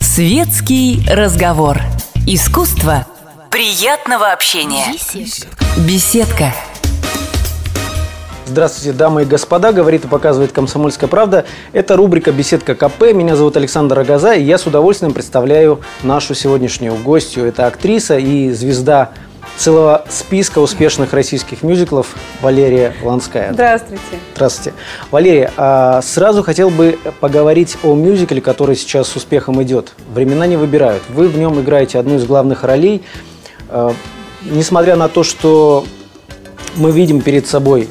Светский разговор. Искусство приятного общения. Беседка. Здравствуйте, дамы и господа, говорит и показывает «Комсомольская правда». Это рубрика «Беседка КП». Меня зовут Александр Агаза, и я с удовольствием представляю нашу сегодняшнюю гостью. Это актриса и звезда целого списка успешных российских мюзиклов Валерия Ланская. Здравствуйте. Здравствуйте. Валерия, а сразу хотел бы поговорить о мюзикле, который сейчас с успехом идет. «Времена не выбирают». Вы в нем играете одну из главных ролей. А, несмотря на то, что мы видим перед собой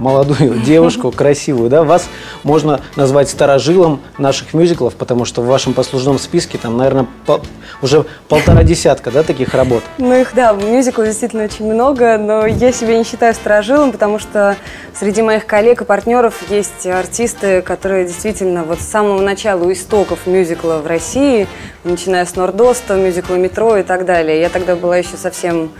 молодую девушку, красивую, да, вас можно назвать старожилом наших мюзиклов, потому что в вашем послужном списке там, наверное, по, уже полтора десятка, да, таких работ. Ну их, да, мюзиклов действительно очень много, но я себя не считаю старожилом, потому что среди моих коллег и партнеров есть артисты, которые действительно вот с самого начала у истоков мюзикла в России, начиная с Нордоста, мюзикла «Метро» и так далее. Я тогда была еще совсем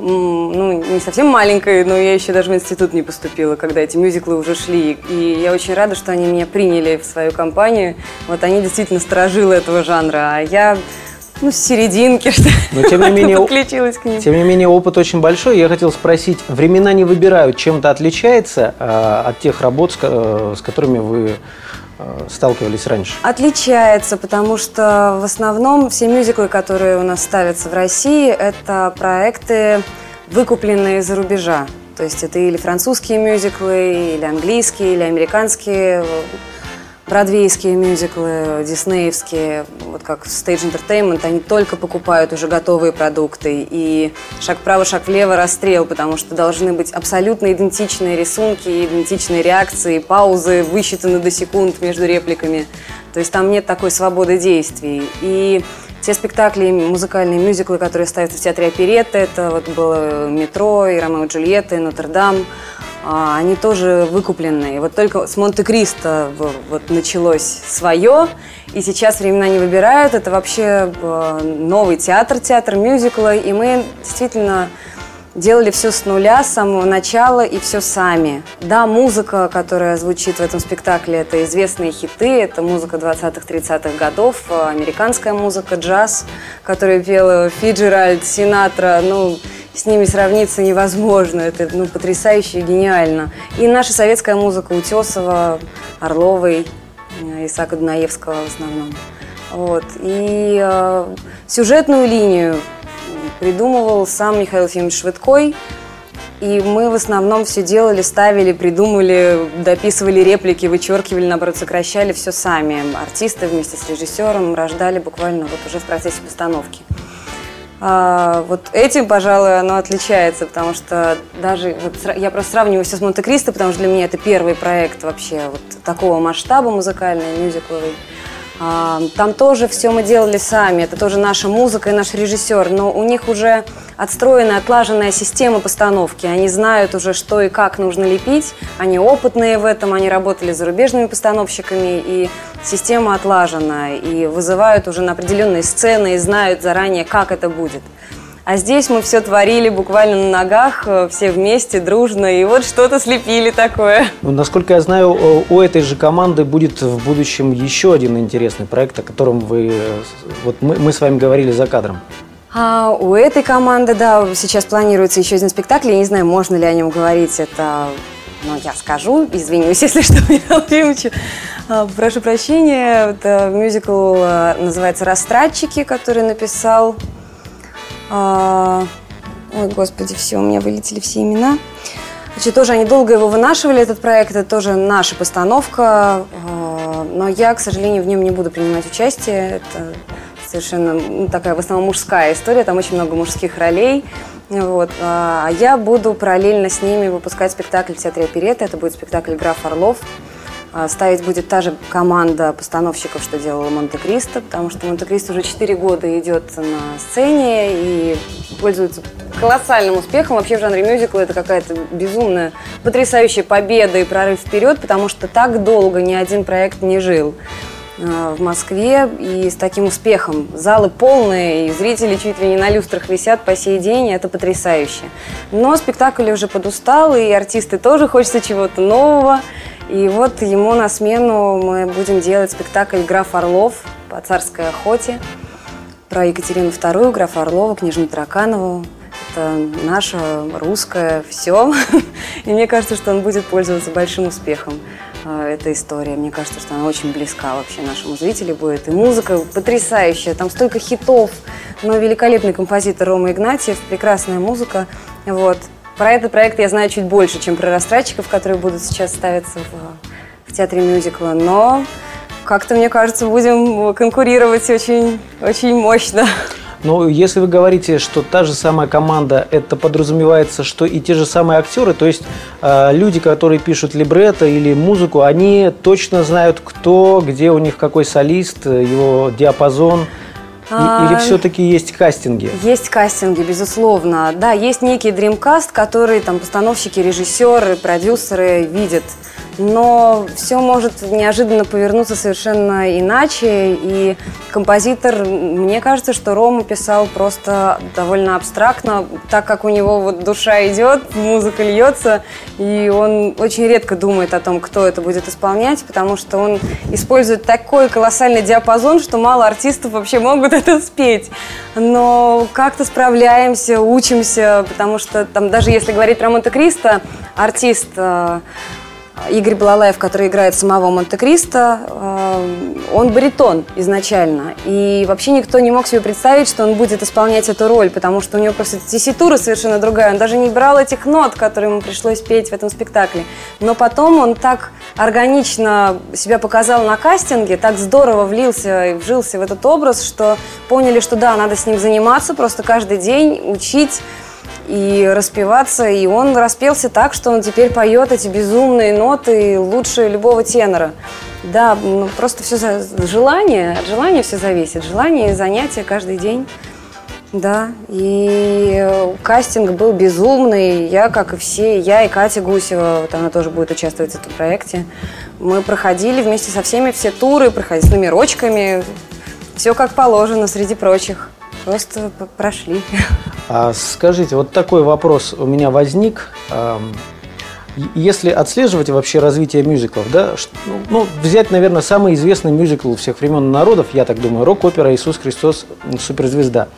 ну, не совсем маленькой, но я еще даже в институт не поступила, когда эти мюзиклы уже шли. И я очень рада, что они меня приняли в свою компанию. Вот они действительно сторожилы этого жанра, а я ну, с серединки, что Но тем не менее, подключилась к ним. Тем не менее, опыт очень большой. Я хотел спросить, времена не выбирают, чем-то отличается э, от тех работ, с, э, с которыми вы сталкивались раньше? Отличается, потому что в основном все мюзиклы, которые у нас ставятся в России, это проекты, выкупленные из-за рубежа. То есть это или французские мюзиклы, или английские, или американские бродвейские мюзиклы, диснеевские, вот как Stage Entertainment, они только покупают уже готовые продукты. И шаг вправо, шаг влево расстрел, потому что должны быть абсолютно идентичные рисунки, идентичные реакции, паузы высчитаны до секунд между репликами. То есть там нет такой свободы действий. И те спектакли, музыкальные мюзиклы, которые ставятся в театре оперетты, это вот было «Метро», и «Ромео и Джульетта», и «Нотр-Дам», а, они тоже выкупленные. Вот только с Монте-Кристо вот началось свое, и сейчас времена не выбирают. Это вообще э, новый театр, театр мюзикла, и мы действительно делали все с нуля, с самого начала и все сами. Да, музыка, которая звучит в этом спектакле, это известные хиты, это музыка 20-30-х годов, э, американская музыка, джаз, которую пела Фиджеральд, Синатра, ну, с ними сравниться невозможно. Это ну, потрясающе и гениально. И наша советская музыка Утесова, Орловой, э, Исаака Дунаевского в основном. Вот. И э, сюжетную линию придумывал сам Михаил Ефимович Швыдкой. И мы в основном все делали, ставили, придумали, дописывали реплики, вычеркивали, наоборот, сокращали все сами. Артисты вместе с режиссером рождали буквально вот уже в процессе постановки. А, вот этим, пожалуй, оно отличается, потому что даже вот, я просто сравниваю все с Монте-Кристо, потому что для меня это первый проект вообще вот такого масштаба музыкальный, мюзикловый. А, там тоже все мы делали сами, это тоже наша музыка и наш режиссер, но у них уже отстроенная, отлаженная система постановки. Они знают уже, что и как нужно лепить, они опытные в этом, они работали с зарубежными постановщиками, и система отлажена, и вызывают уже на определенные сцены и знают заранее, как это будет. А здесь мы все творили буквально на ногах, э, все вместе, дружно, и вот что-то слепили такое. Ну, насколько я знаю, у этой же команды будет в будущем еще один интересный проект, о котором вы, э, вот мы, мы с вами говорили за кадром. А у этой команды, да, сейчас планируется еще один спектакль. Я не знаю, можно ли о нем говорить. Это, ну, я скажу, извинюсь, если что, Михаил Ефимович. А, прошу прощения. Это мюзикл э, называется «Растратчики», который написал а, ой, господи, все, у меня вылетели все имена. Значит, тоже они долго его вынашивали, этот проект, это тоже наша постановка, а, но я, к сожалению, в нем не буду принимать участие. Это совершенно ну, такая в основном мужская история, там очень много мужских ролей. Вот. А я буду параллельно с ними выпускать спектакль в театре оперетты. Это будет спектакль «Граф Орлов». А, ставить будет та же команда постановщиков, что делала Монте-Кристо, потому что Монте-Кристо уже 4 года идет на сцене и пользуется колоссальным успехом. Вообще в жанре мюзикла это какая-то безумная, потрясающая победа и прорыв вперед, потому что так долго ни один проект не жил а, в Москве и с таким успехом. Залы полные, и зрители чуть ли не на люстрах висят по сей день, и это потрясающе. Но спектакль уже подустал, и артисты тоже хочется чего-то нового. И вот ему на смену мы будем делать спектакль «Граф Орлов» по царской охоте про Екатерину II, графа Орлова, княжну Тараканову. Это наше русское все. И мне кажется, что он будет пользоваться большим успехом э, эта история. Мне кажется, что она очень близка вообще нашему зрителю будет. И музыка потрясающая, там столько хитов, но великолепный композитор Рома Игнатьев, прекрасная музыка. Вот. Про этот проект я знаю чуть больше, чем про растратчиков, которые будут сейчас ставиться в, в театре мюзикла. Но как-то, мне кажется, будем конкурировать очень, очень мощно. Ну, если вы говорите, что та же самая команда, это подразумевается, что и те же самые актеры, то есть э, люди, которые пишут либретто или музыку, они точно знают, кто, где у них какой солист, его диапазон. Или а, все-таки есть кастинги? Есть кастинги, безусловно. Да, есть некий дримкаст, который там постановщики, режиссеры, продюсеры видят но все может неожиданно повернуться совершенно иначе. И композитор, мне кажется, что Рома писал просто довольно абстрактно, так как у него вот душа идет, музыка льется, и он очень редко думает о том, кто это будет исполнять, потому что он использует такой колоссальный диапазон, что мало артистов вообще могут это спеть. Но как-то справляемся, учимся, потому что там даже если говорить про Монте-Кристо, артист э, Игорь Балалаев, который играет самого Монте-Кристо, э, он баритон изначально. И вообще никто не мог себе представить, что он будет исполнять эту роль, потому что у него просто тесситура совершенно другая. Он даже не брал этих нот, которые ему пришлось петь в этом спектакле. Но потом он так органично себя показал на кастинге, так здорово влился и вжился в этот образ, что поняли, что да, надо с ним заниматься, просто каждый день учить и распеваться. И он распелся так, что он теперь поет эти безумные ноты лучше любого тенора. Да, ну, просто все за желание, от желания все зависит. Желание и занятия каждый день. Да, и кастинг был безумный. Я, как и все, я и Катя Гусева, вот она тоже будет участвовать в этом проекте. Мы проходили вместе со всеми все туры, проходили с номерочками. Все как положено, среди прочих. Просто прошли. А скажите, вот такой вопрос у меня возник. Если отслеживать вообще развитие мюзиклов, да, ну, взять, наверное, самый известный мюзикл всех времен и народов, я так думаю, рок-опера «Иисус Христос. Суперзвезда».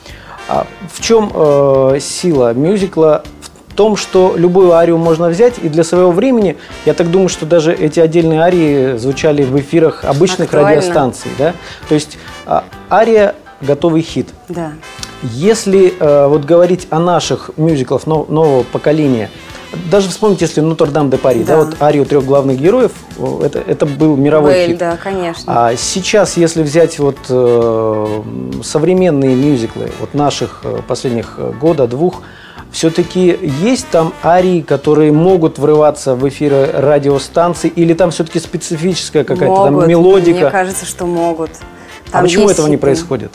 А в чем э, сила мюзикла? В том, что любую арию можно взять, и для своего времени, я так думаю, что даже эти отдельные арии звучали в эфирах обычных Актуально. радиостанций. Да? То есть а, ария – готовый хит. Да. Если э, вот говорить о наших мюзиклах нов, нового поколения, даже вспомните, если Нотр-Дам де Пари, да. да, вот арию трех главных героев, это, это был мировой Бель, хит. да, конечно. А сейчас, если взять вот э, современные мюзиклы, вот наших э, последних э, года, двух, все-таки есть там арии, которые могут врываться в эфиры радиостанций, или там все-таки специфическая какая-то там мелодика? Мне кажется, что могут. А там а почему этого не происходит?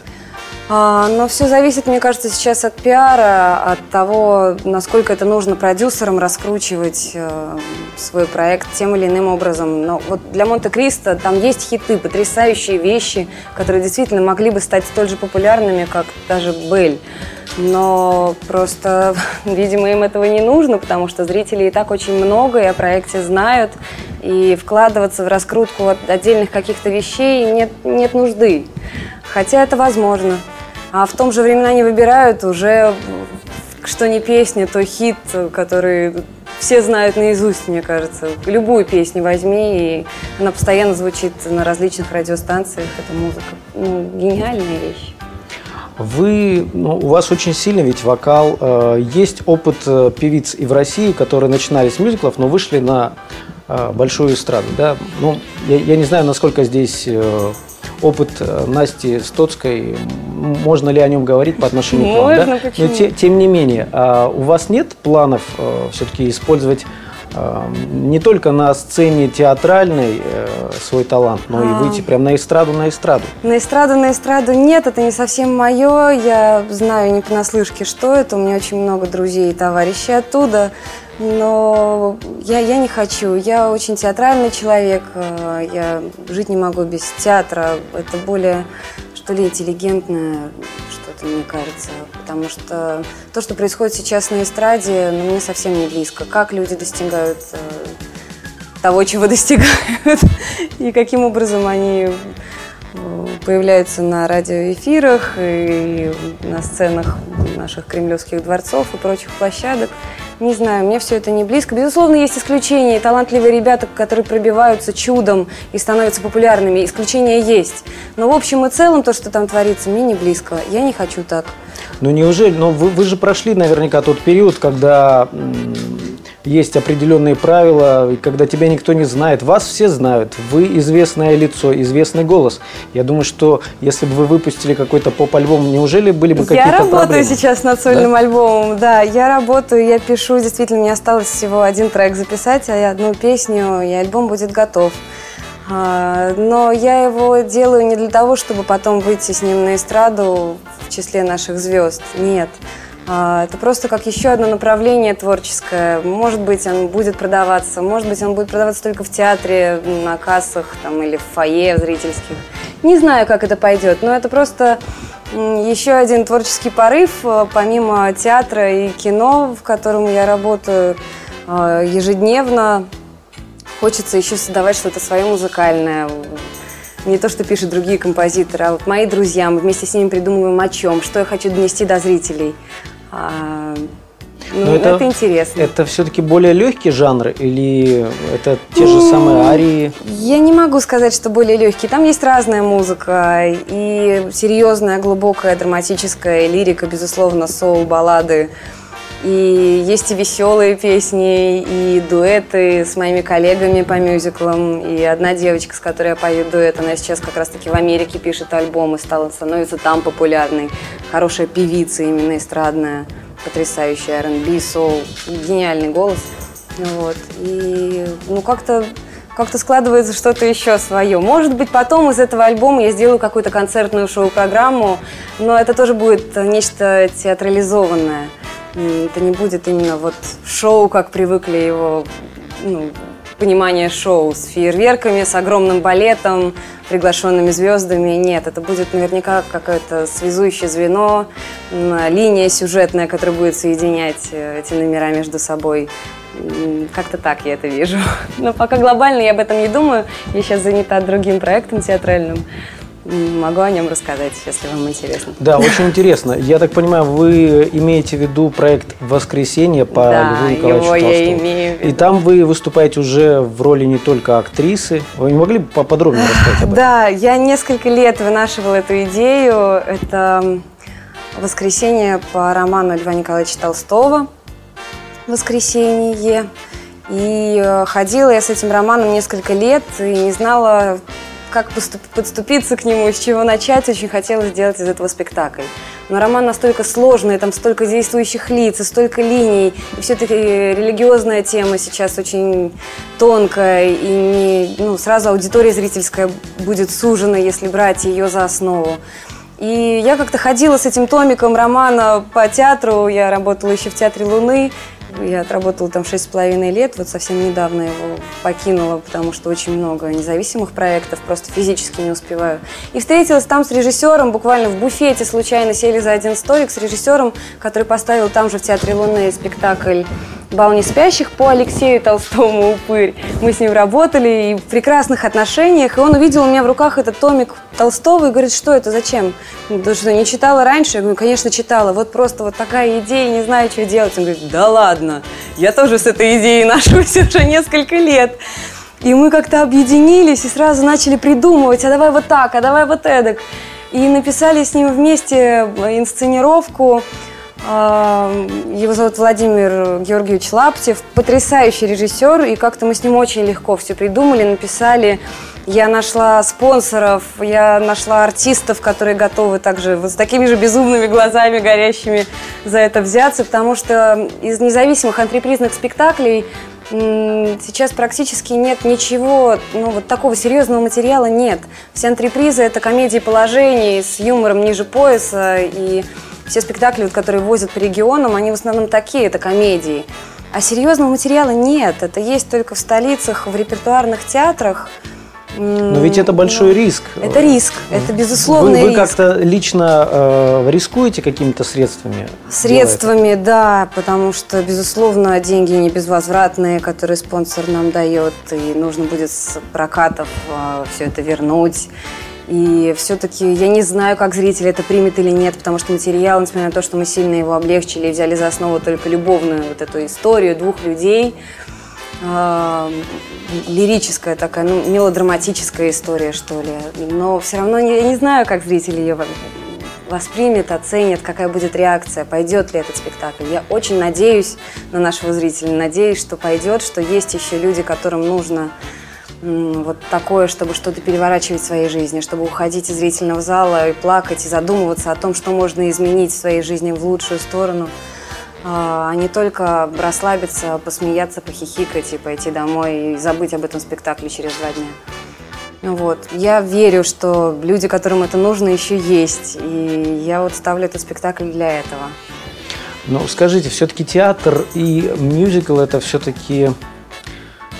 А, но все зависит, мне кажется, сейчас от пиара, от того, насколько это нужно продюсерам раскручивать э, свой проект тем или иным образом. Но вот для Монте-Кристо там есть хиты, потрясающие вещи, которые действительно могли бы стать столь же популярными, как даже Бель. Но просто, видимо, им этого не нужно, потому что зрителей и так очень много, и о проекте знают, и вкладываться в раскрутку отдельных каких-то вещей нет, нет нужды. Хотя это возможно. А в том же времена не выбирают уже, что не песня, то хит, который все знают наизусть, мне кажется. Любую песню возьми, и она постоянно звучит на различных радиостанциях. Это музыка. Ну, гениальная вещь. Вы, ну, у вас очень сильный ведь вокал. Э, есть опыт э, певиц и в России, которые начинали с мюзиклов, но вышли на э, большую эстраду. Да? Ну, я, я не знаю, насколько здесь опыт э, Насти Стоцкой, можно ли о нем говорить по отношению к вам? Да? Почему? Но те, тем не менее, а у вас нет планов э, все-таки использовать не только на сцене театральной свой талант, но и а. выйти прямо на эстраду, на эстраду. На эстраду, на эстраду нет, это не совсем мое. Я знаю не понаслышке, что это. У меня очень много друзей и товарищей оттуда. Но я, я не хочу. Я очень театральный человек. Э, я жить не могу без театра. Это более, что ли, интеллигентное что-то, мне кажется. Потому что то, что происходит сейчас на эстраде, ну, мне совсем не близко. Как люди достигают э, того, чего достигают, и каким образом они э, появляются на радиоэфирах и на сценах наших кремлевских дворцов и прочих площадок. Не знаю, мне все это не близко. Безусловно, есть исключения, талантливые ребята, которые пробиваются чудом и становятся популярными. Исключения есть. Но в общем и целом то, что там творится, мне не близко. Я не хочу так. Ну неужели, но вы, вы же прошли наверняка тот период, когда есть определенные правила, когда тебя никто не знает, вас все знают, вы известное лицо, известный голос. Я думаю, что если бы вы выпустили какой-то поп-альбом, неужели были бы какие-то проблемы? Я работаю сейчас над сольным да? альбомом, да, я работаю, я пишу, действительно, мне осталось всего один трек записать, а одну песню, и альбом будет готов. А, но я его делаю не для того, чтобы потом выйти с ним на эстраду в числе наших звезд. Нет. А, это просто как еще одно направление творческое. Может быть, он будет продаваться, может быть, он будет продаваться только в театре, на кассах там, или в фойе зрительских. Не знаю, как это пойдет, но это просто еще один творческий порыв, э, помимо театра и кино, в котором я работаю э, ежедневно. Хочется еще создавать что-то свое музыкальное, не то, что пишут другие композиторы, а вот мои друзья, мы вместе с ними придумываем о чем, что я хочу донести до зрителей. А, ну, это, это интересно. Это все-таки более легкий жанр или это те же самые арии? Я не могу сказать, что более легкий. Там есть разная музыка и серьезная, глубокая, драматическая, лирика, безусловно, соул, баллады. И есть и веселые песни, и дуэты с моими коллегами по мюзиклам. И одна девочка, с которой я пою дуэт, она сейчас как раз-таки в Америке пишет альбом и стала, становится там популярной. Хорошая певица именно эстрадная, потрясающая R&B, соул, гениальный голос. Вот. И ну как-то как-то складывается что-то еще свое. Может быть, потом из этого альбома я сделаю какую-то концертную шоу-программу, но это тоже будет нечто театрализованное. Это не будет именно вот шоу, как привыкли его ну, понимание шоу с фейерверками, с огромным балетом, приглашенными звездами. Нет, это будет наверняка какое-то связующее звено, линия сюжетная, которая будет соединять э, эти номера между собой. Как-то так я это вижу. Но пока глобально я об этом не думаю. Я сейчас занята другим проектом театральным могу о нем рассказать, если вам интересно. Да, очень интересно. Я так понимаю, вы имеете в виду проект «Воскресенье» по да, Льву Николаевичу его Толстому. я имею в виду. И там вы выступаете уже в роли не только актрисы. Вы не могли бы поподробнее рассказать об этом? Да, я несколько лет вынашивала эту идею. Это «Воскресенье» по роману Льва Николаевича Толстого. «Воскресенье». И э, ходила я с этим романом несколько лет и не знала, как подступиться к нему, с чего начать, очень хотелось сделать из этого спектакль. Но роман настолько сложный, там столько действующих лиц, и столько линий, и все-таки религиозная тема сейчас очень тонкая, и не, ну, сразу аудитория зрительская будет сужена, если брать ее за основу. И я как-то ходила с этим томиком романа по театру, я работала еще в Театре Луны, я отработала там шесть с половиной лет, вот совсем недавно его покинула, потому что очень много независимых проектов, просто физически не успеваю. И встретилась там с режиссером, буквально в буфете случайно сели за один столик с режиссером, который поставил там же в Театре Луны спектакль «Бал не спящих» по Алексею Толстому «Упырь». Мы с ним работали и в прекрасных отношениях, и он увидел у меня в руках этот томик Толстого и говорит, что это, зачем? Ты что, не читала раньше? Я говорю, конечно, читала. Вот просто вот такая идея, не знаю, что делать. Он говорит, да ладно, я тоже с этой идеей ношусь уже несколько лет. И мы как-то объединились и сразу начали придумывать, а давай вот так, а давай вот эдак. И написали с ним вместе инсценировку. А, его зовут Владимир Георгиевич Лаптев, потрясающий режиссер, и как-то мы с ним очень легко все придумали, написали. Я нашла спонсоров, я нашла артистов, которые готовы также вот с такими же безумными глазами горящими за это взяться, потому что из независимых антрепризных спектаклей сейчас практически нет ничего, ну вот такого серьезного материала нет. Все антрепризы это комедии положений с юмором ниже пояса и все спектакли, которые возят по регионам, они в основном такие, это комедии. А серьезного материала нет. Это есть только в столицах, в репертуарных театрах. Но ведь это большой риск. Это риск, это безусловный вы, вы как-то лично э, рискуете какими-то средствами? Средствами, да, потому что, безусловно, деньги не безвозвратные, которые спонсор нам дает, и нужно будет с прокатов э, все это вернуть. И все-таки я не знаю, как зритель это примет или нет, потому что материал, несмотря на то, что мы сильно его облегчили и взяли за основу только любовную вот эту историю двух людей, э, лирическая такая, ну, мелодраматическая история, что ли. Но все равно я не знаю, как зритель ее воспримет, оценит, какая будет реакция, пойдет ли этот спектакль. Я очень надеюсь на нашего зрителя, надеюсь, что пойдет, что есть еще люди, которым нужно вот такое, чтобы что-то переворачивать в своей жизни, чтобы уходить из зрительного зала и плакать, и задумываться о том, что можно изменить в своей жизни в лучшую сторону, а, а не только расслабиться, посмеяться, похихикать и пойти домой и забыть об этом спектакле через два дня. Ну вот. Я верю, что люди, которым это нужно, еще есть. И я вот ставлю этот спектакль для этого. Ну, скажите, все-таки театр и мюзикл это все-таки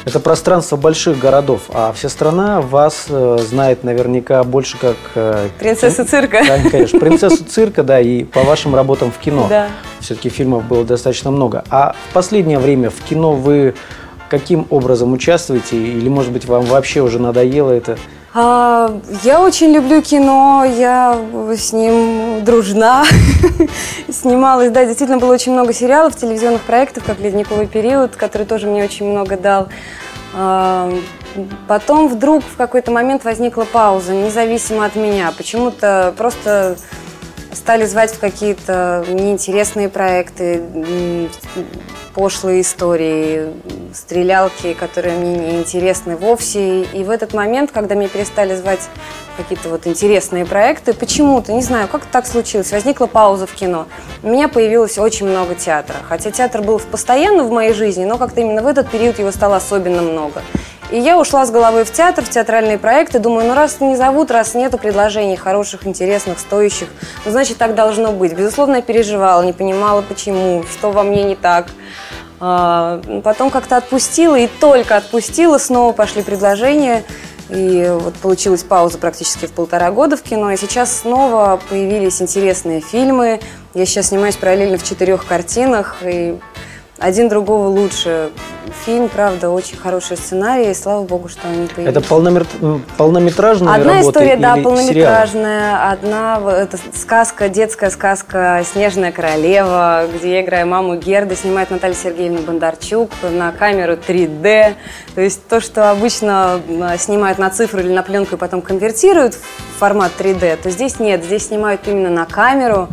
это пространство больших городов, а вся страна вас э, знает наверняка больше как... Э, принцессу цирка. Да, конечно, принцессу цирка, да, и по вашим работам в кино. Да. Все-таки фильмов было достаточно много. А в последнее время в кино вы каким образом участвуете? Или, может быть, вам вообще уже надоело это? А, я очень люблю кино, я с ним дружна, снималась, да, действительно было очень много сериалов, телевизионных проектов, как «Ледниковый период», который тоже мне очень много дал. А, потом вдруг в какой-то момент возникла пауза, независимо от меня. Почему-то просто стали звать в какие-то неинтересные проекты, пошлые истории, стрелялки, которые мне не интересны вовсе. И в этот момент, когда меня перестали звать какие-то вот интересные проекты, почему-то, не знаю, как так случилось, возникла пауза в кино. У меня появилось очень много театра. Хотя театр был постоянно в моей жизни, но как-то именно в этот период его стало особенно много. И я ушла с головой в театр, в театральные проекты. Думаю, ну раз не зовут, раз нету предложений хороших, интересных, стоящих, ну значит так должно быть. Безусловно, я переживала, не понимала, почему, что во мне не так. А, потом как-то отпустила, и только отпустила, снова пошли предложения. И вот получилась пауза практически в полтора года в кино. И сейчас снова появились интересные фильмы. Я сейчас снимаюсь параллельно в четырех картинах. И один другого лучше. Фильм, правда, очень хороший сценарий, и слава богу, что они появились. Это полномет... полнометражная Одна работа история, да, полнометражная. Сериал? Одна это сказка, детская сказка «Снежная королева», где я играю маму Герды, снимает Наталья Сергеевна Бондарчук на камеру 3D. То есть то, что обычно снимают на цифру или на пленку и потом конвертируют в формат 3D, то здесь нет. Здесь снимают именно на камеру,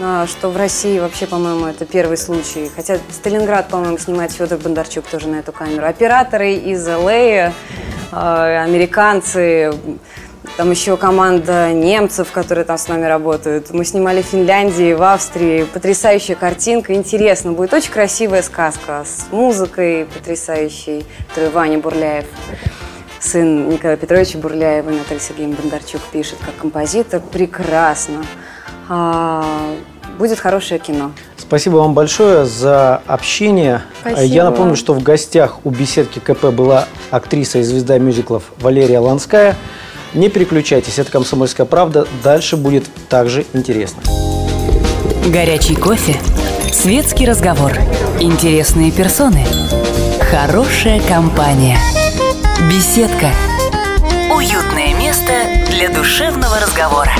а, что в России вообще, по-моему, это первый случай. Хотя Сталинград, по-моему, снимает Федор Бондарчук тоже на эту камеру. Операторы из LA, а, американцы, там еще команда немцев, которые там с нами работают. Мы снимали в Финляндии, в Австрии. Потрясающая картинка, интересно. Будет очень красивая сказка с музыкой потрясающей, которую Ваня Бурляев сын Николая Петровича Бурляева, Наталья Сергеевна Бондарчук пишет как композитор. Прекрасно. Будет хорошее кино. Спасибо вам большое за общение. Спасибо. Я напомню, что в гостях у беседки КП была актриса и звезда мюзиклов Валерия Ланская. Не переключайтесь, это «Комсомольская правда». Дальше будет также интересно. Горячий кофе, светский разговор, интересные персоны, хорошая компания, беседка. Уютное место для душевного разговора.